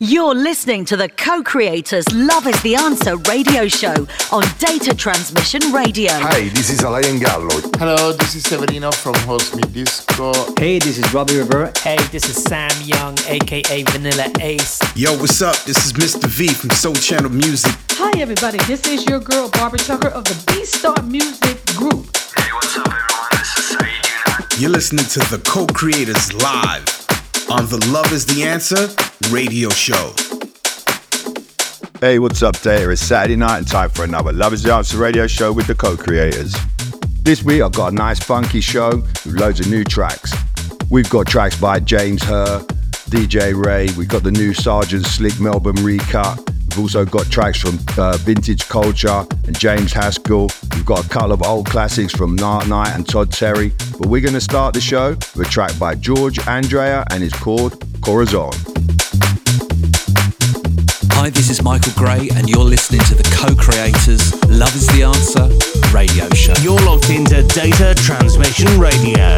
You're listening to the co creators Love is the Answer radio show on Data Transmission Radio. Hi, this is Alain Gallo. Hello, this is Severino from Host Me Disco. Hey, this is Robbie Rivera. Hey, this is Sam Young, aka Vanilla Ace. Yo, what's up? This is Mr. V from Soul Channel Music. Hi, everybody. This is your girl, Barbara Tucker of the B Star Music Group. Hey, what's up, everyone? This is Saeed You're listening to the co creators live on the Love is the Answer radio show. Hey, what's up, Data? It's Saturday night and time for another Love is the Answer radio show with the co creators. This week I've got a nice funky show with loads of new tracks. We've got tracks by James Hurr, DJ Rae, we've got the new Sergeant Slick Melbourne recut. We've also got tracks from uh, Vintage Culture and James Haskell. We've got a couple of old classics from Mark Knight and Todd Terry. But we're going to start the show with a track by George Andrade and it's called Corazon. Hi, this is Michael Gray, and you're listening to the co creators Love is the Answer radio show. You're locked into Data Transmission Radio.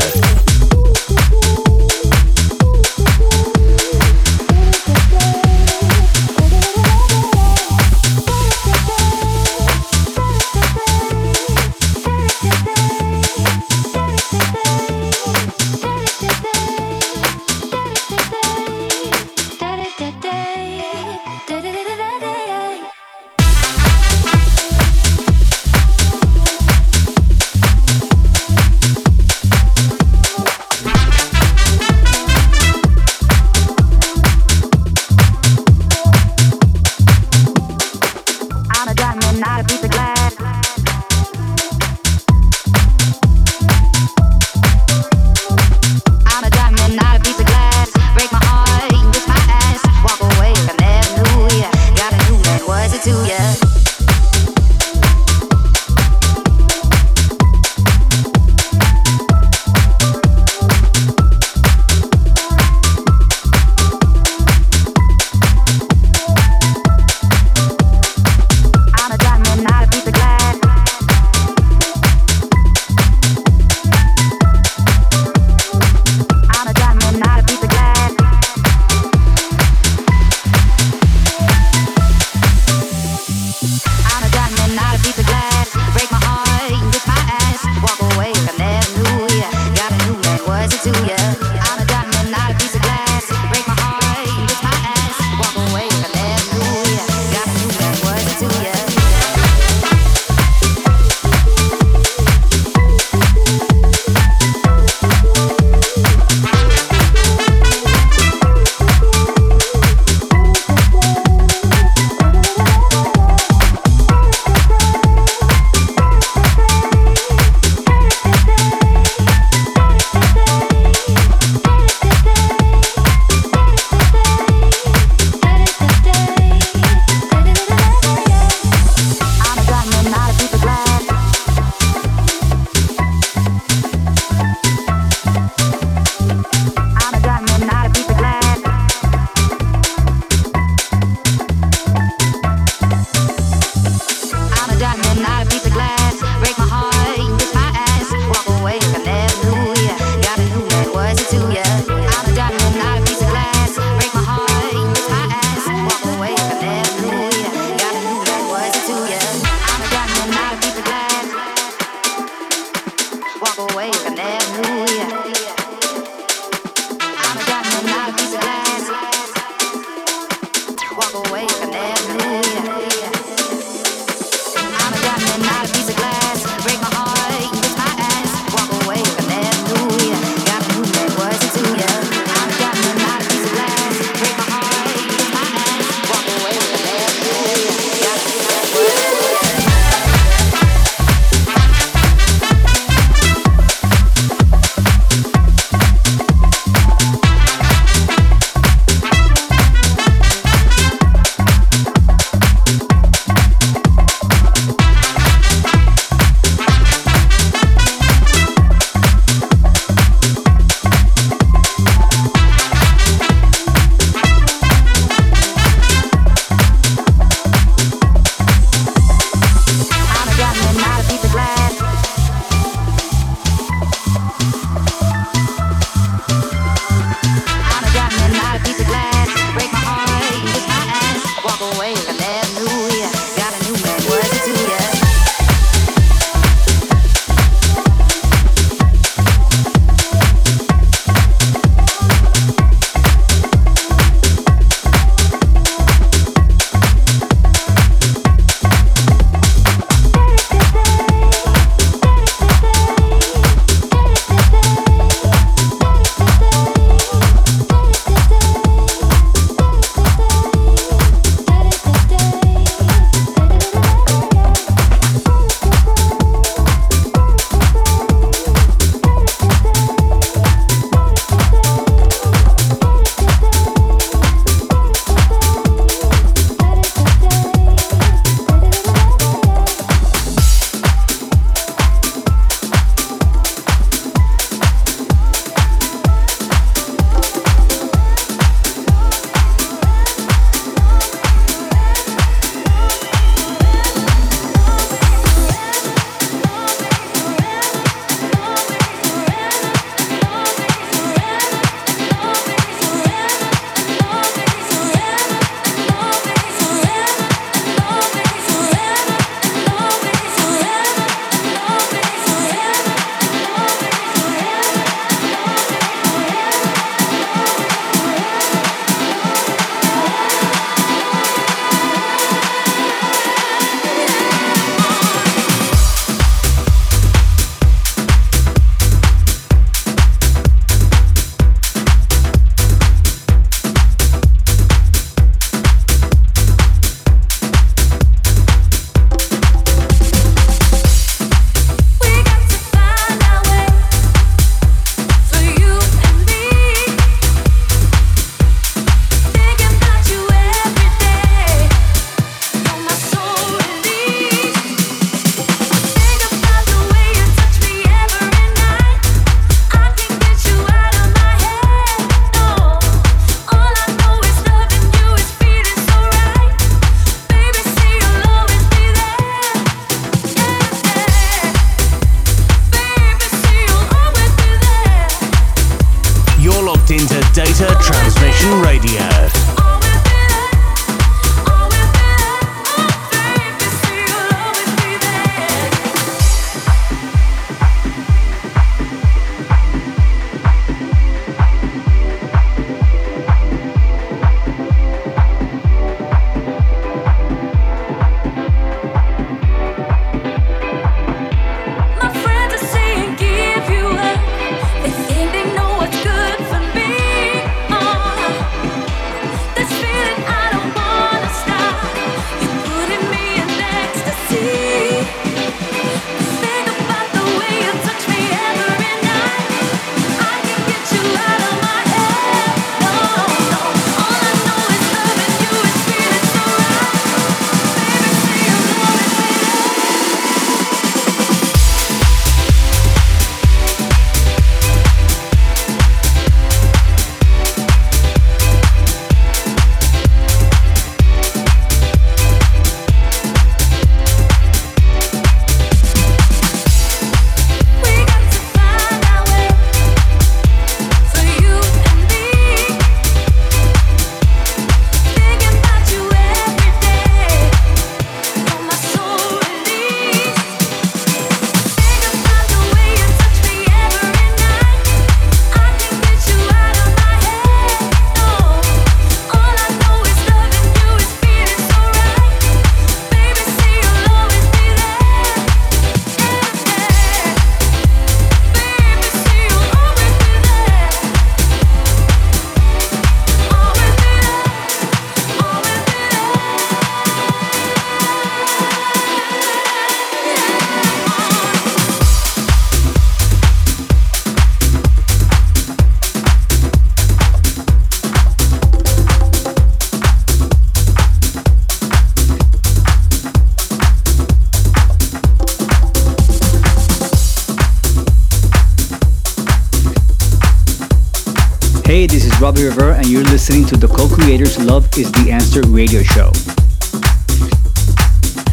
Robbie Rivera, and you're listening to the co creators Love is the Answer radio show.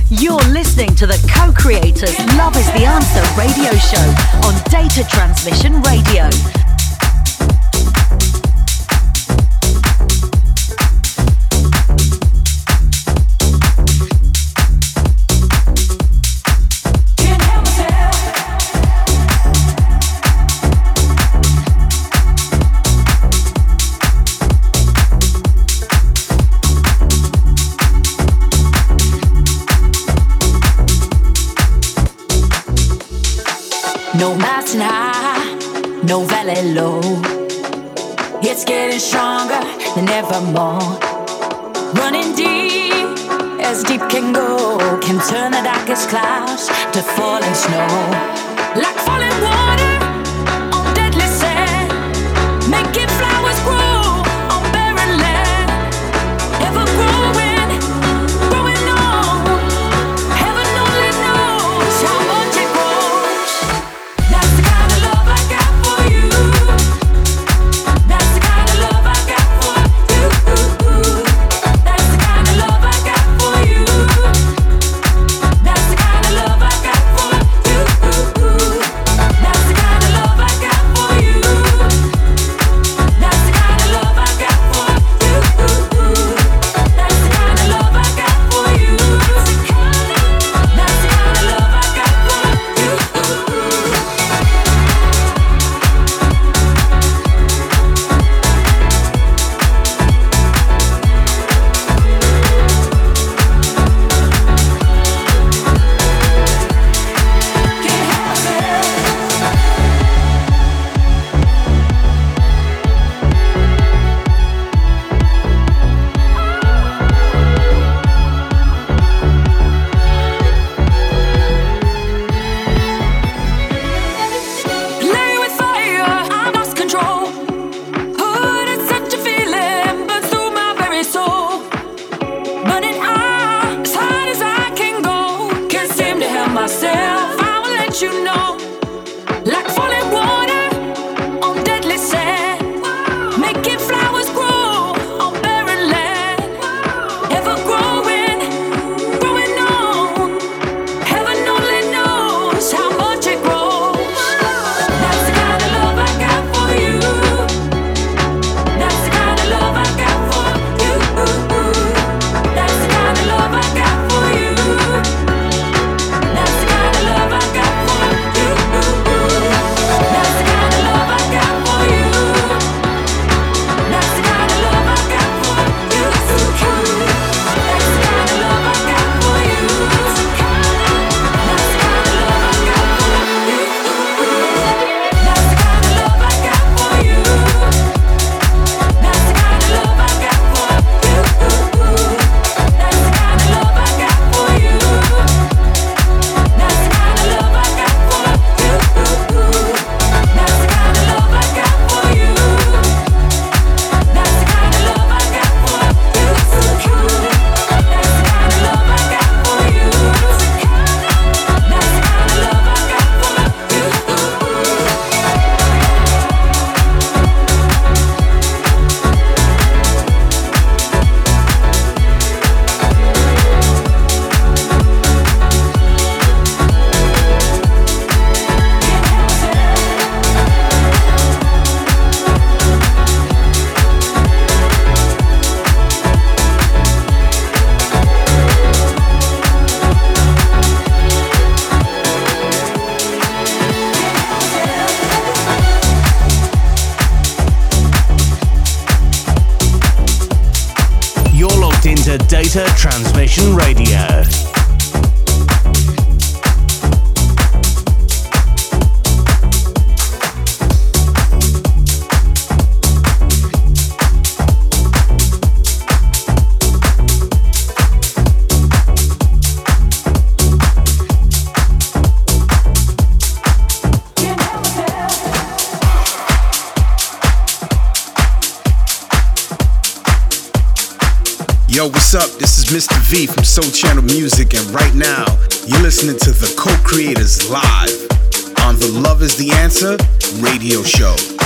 You're listening to the co creators Love is the Answer radio show on Data Transmission Radio. It's getting stronger than ever more. Running deep as deep can go, can turn the darkest clouds to falling snow. Like falling water. V from Soul Channel Music, and right now you're listening to the co creators live on the Love is the Answer radio show.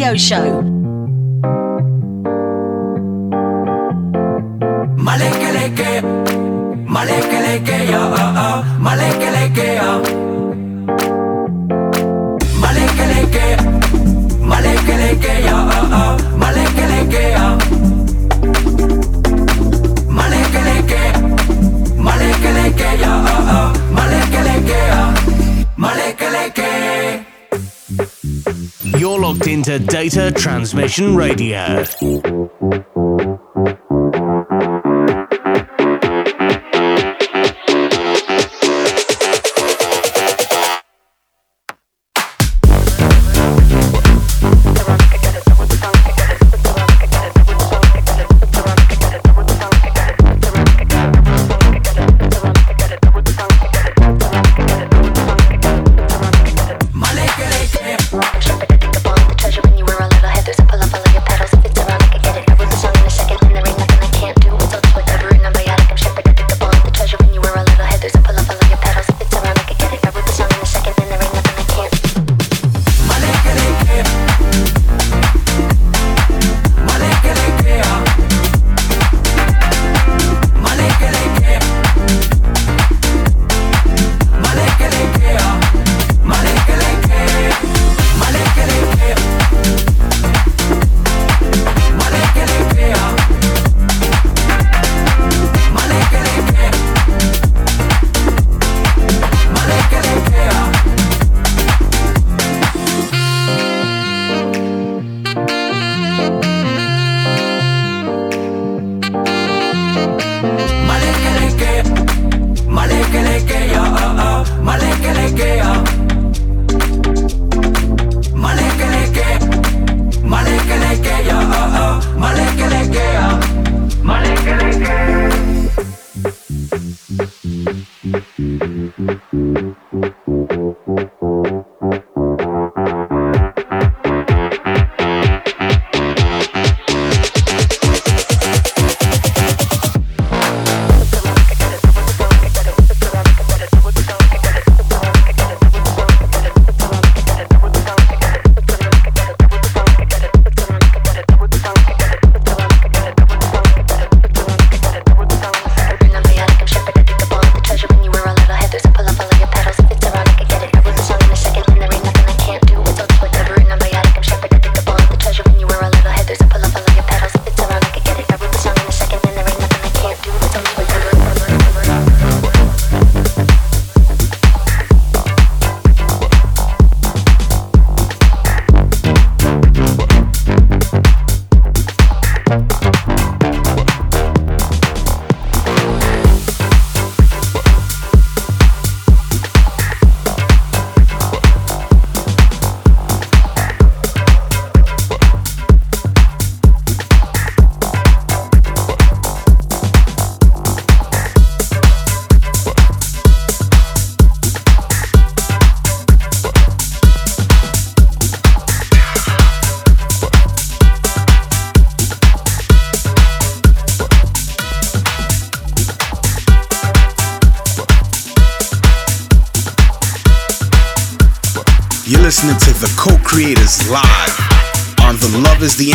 Radio show. Transmission Radio.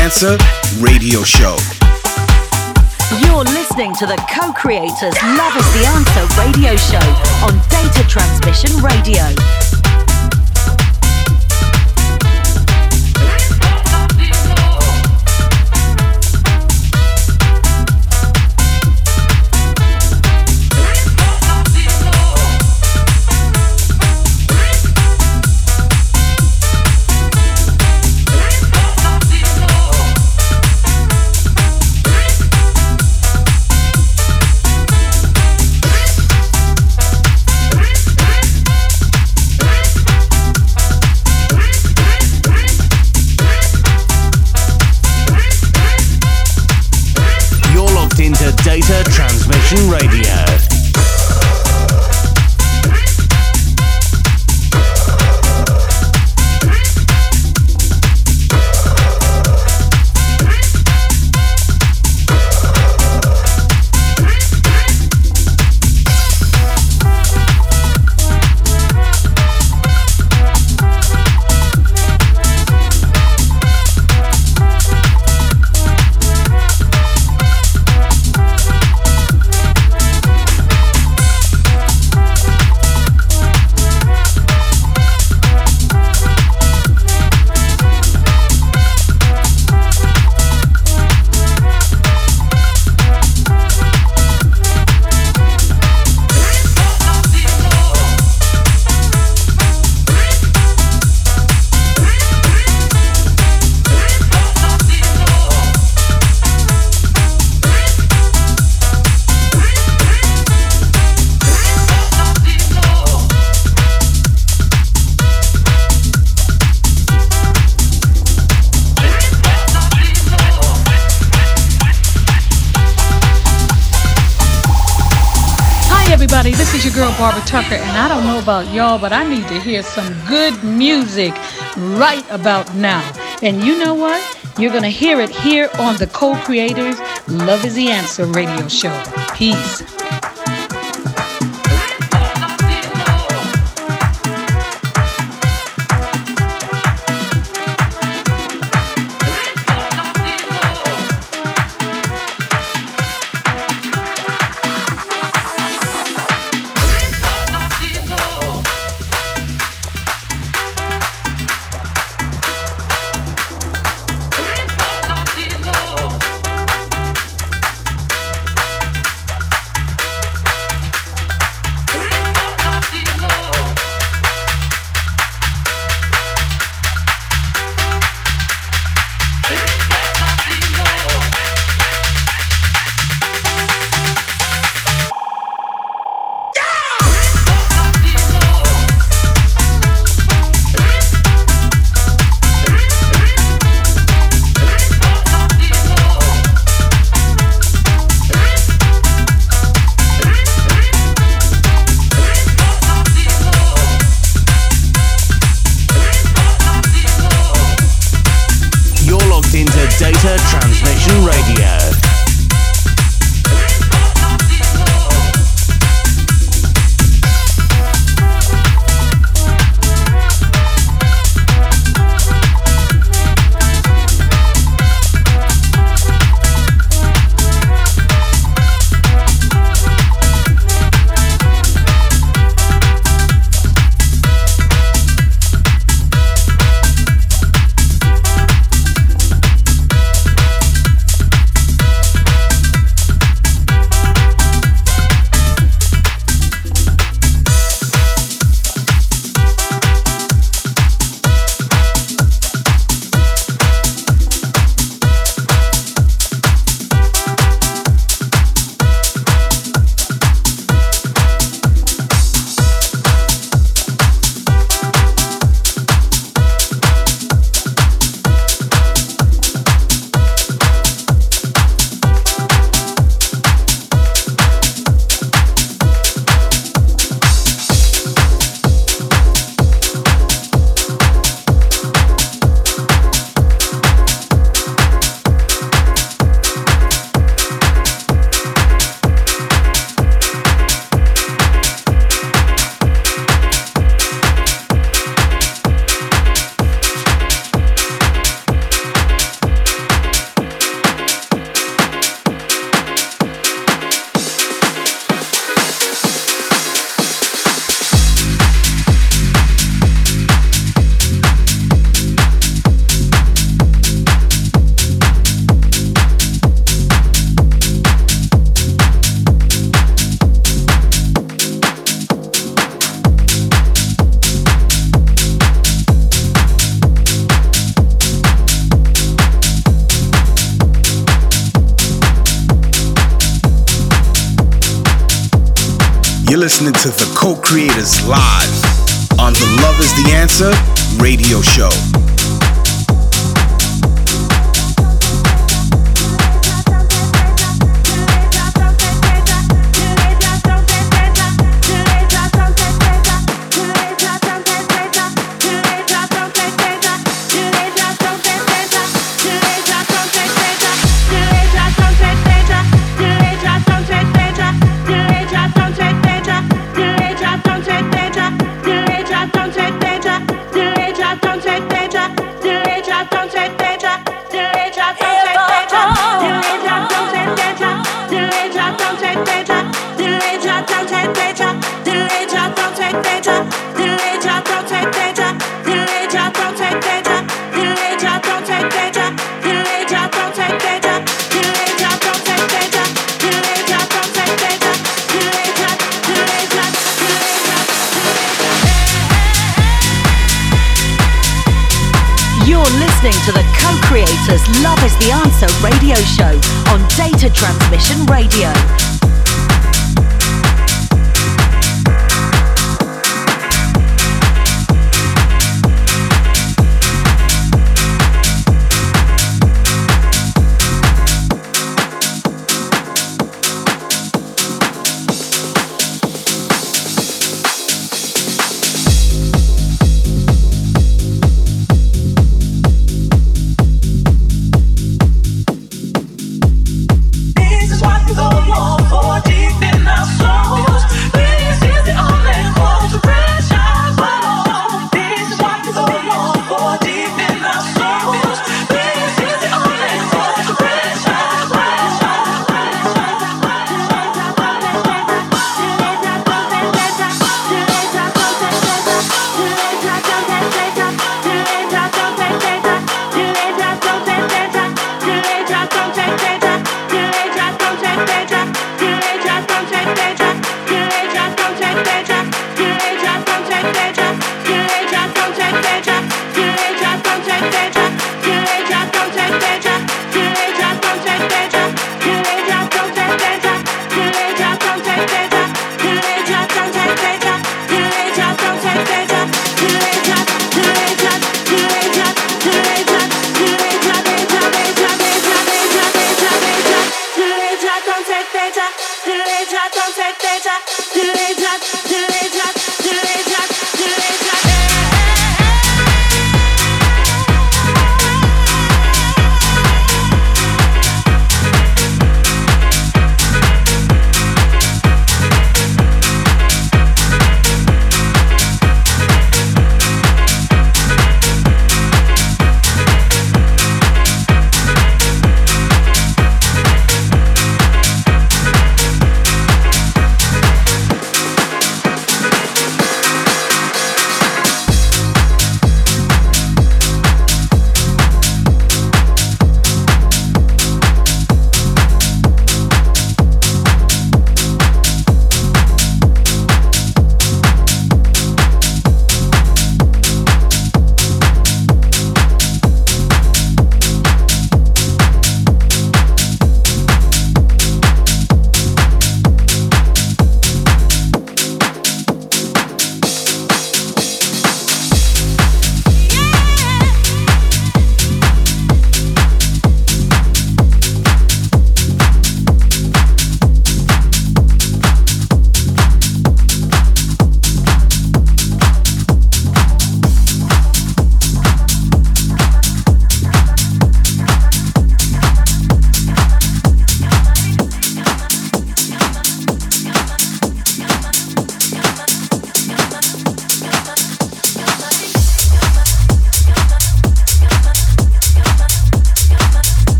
Answer radio show. You're listening to the co creators Love is the Answer radio show on Data Transmission Radio. Barbara Tucker, and I don't know about y'all, but I need to hear some good music right about now. And you know what? You're going to hear it here on the Co Creators Love is the Answer radio show. Peace. Co creators live on the Love is the Answer radio show. Is the Answer radio show on Data Transmission Radio.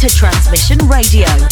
Data Transmission Radio.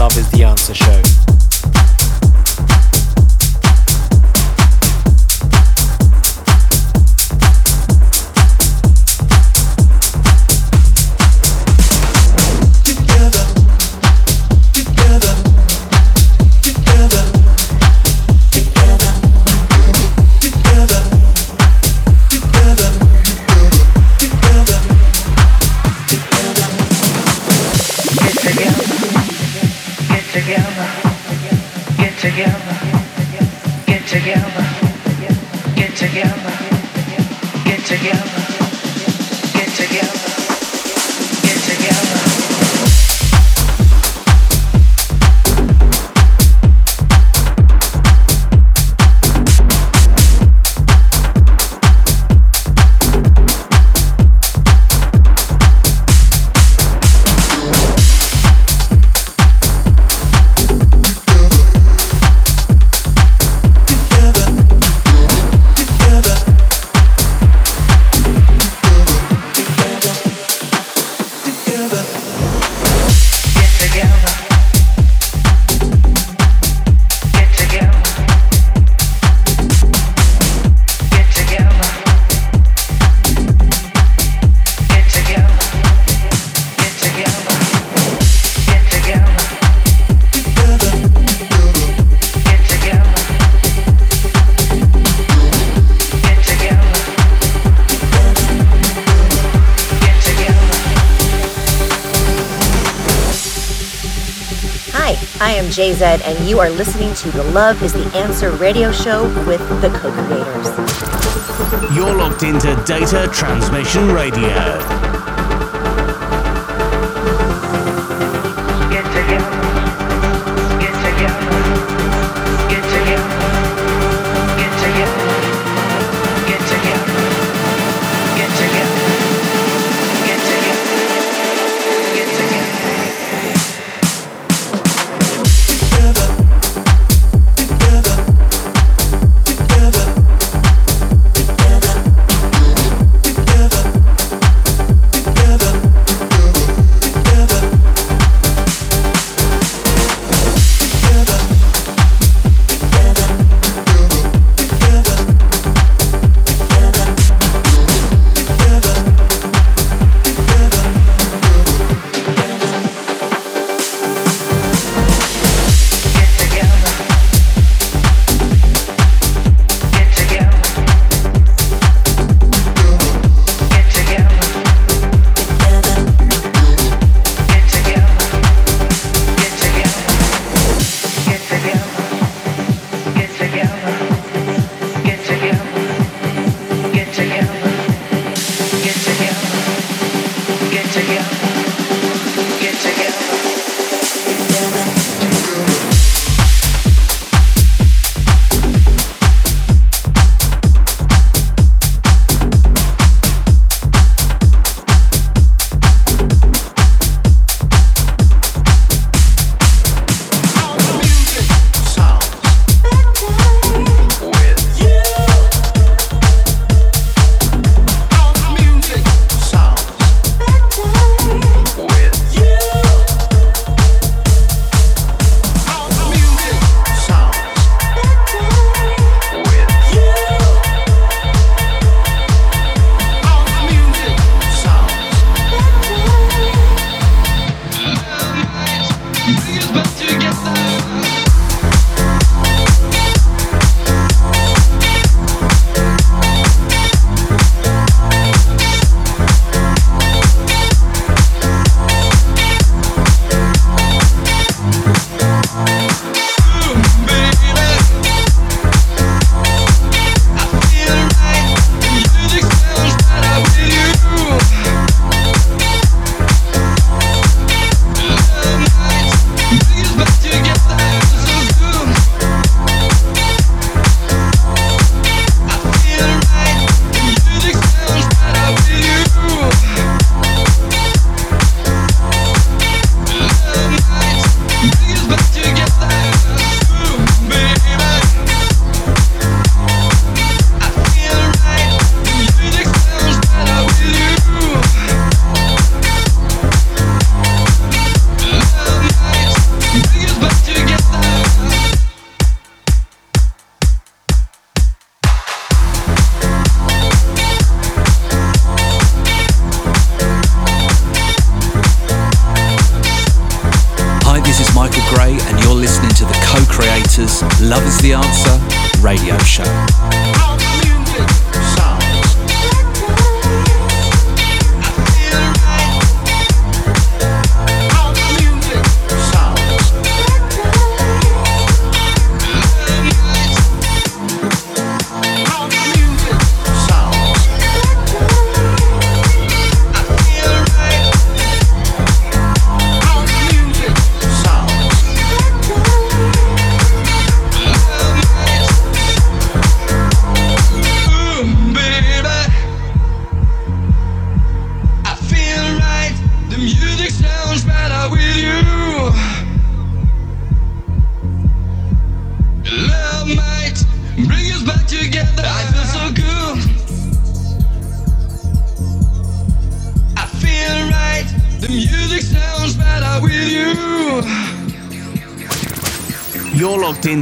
Together, is together, JZ, and you are listening to the Love is the Answer radio show with the co creators. You're locked into Data Transmission Radio.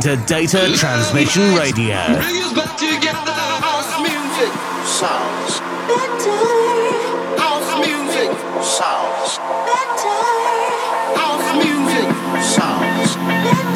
Into Data Transmission Radio. Sounds. House music. Sounds. House music. Sounds.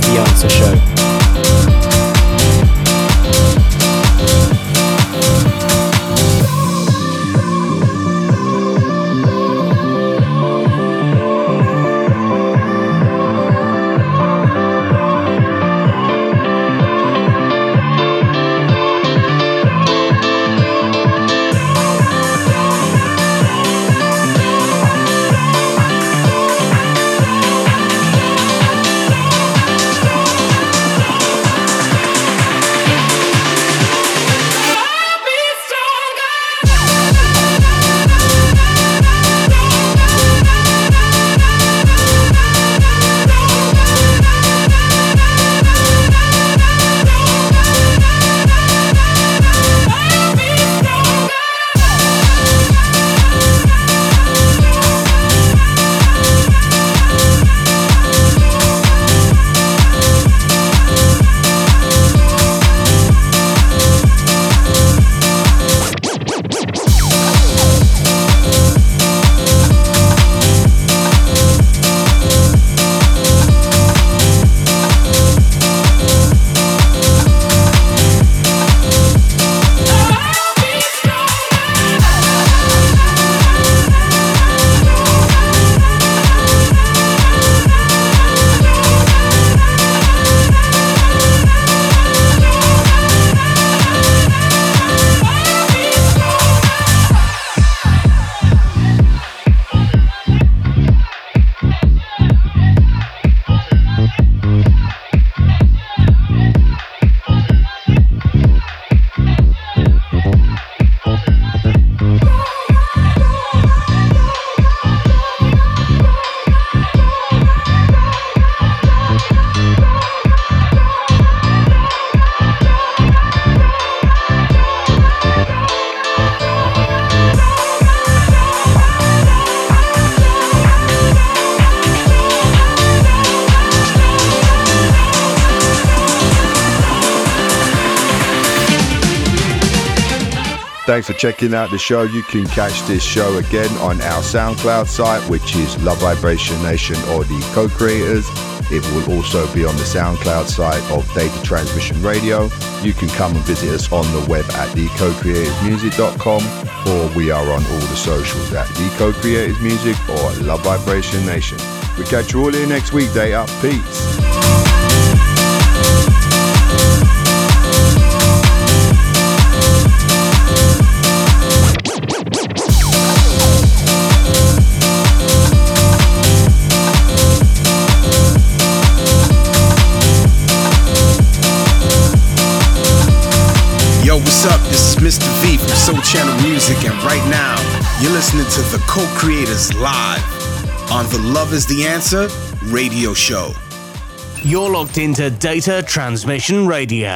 The Answer show. For checking out the show. You can catch this show again on our SoundCloud site, which is Love Vibration Nation or the co-creators. It will also be on the SoundCloud site of Data Transmission Radio. You can come and visit us on the web at thecocreatorsmusic.com or we are on all the socials at The Co-Creators Music or Love Vibration Nation. We catch you all here next week. Day up. Peace. Channel Music, and right now, you're listening to the co creators live on the Love is the Answer radio show. You're locked into Data Transmission Radio.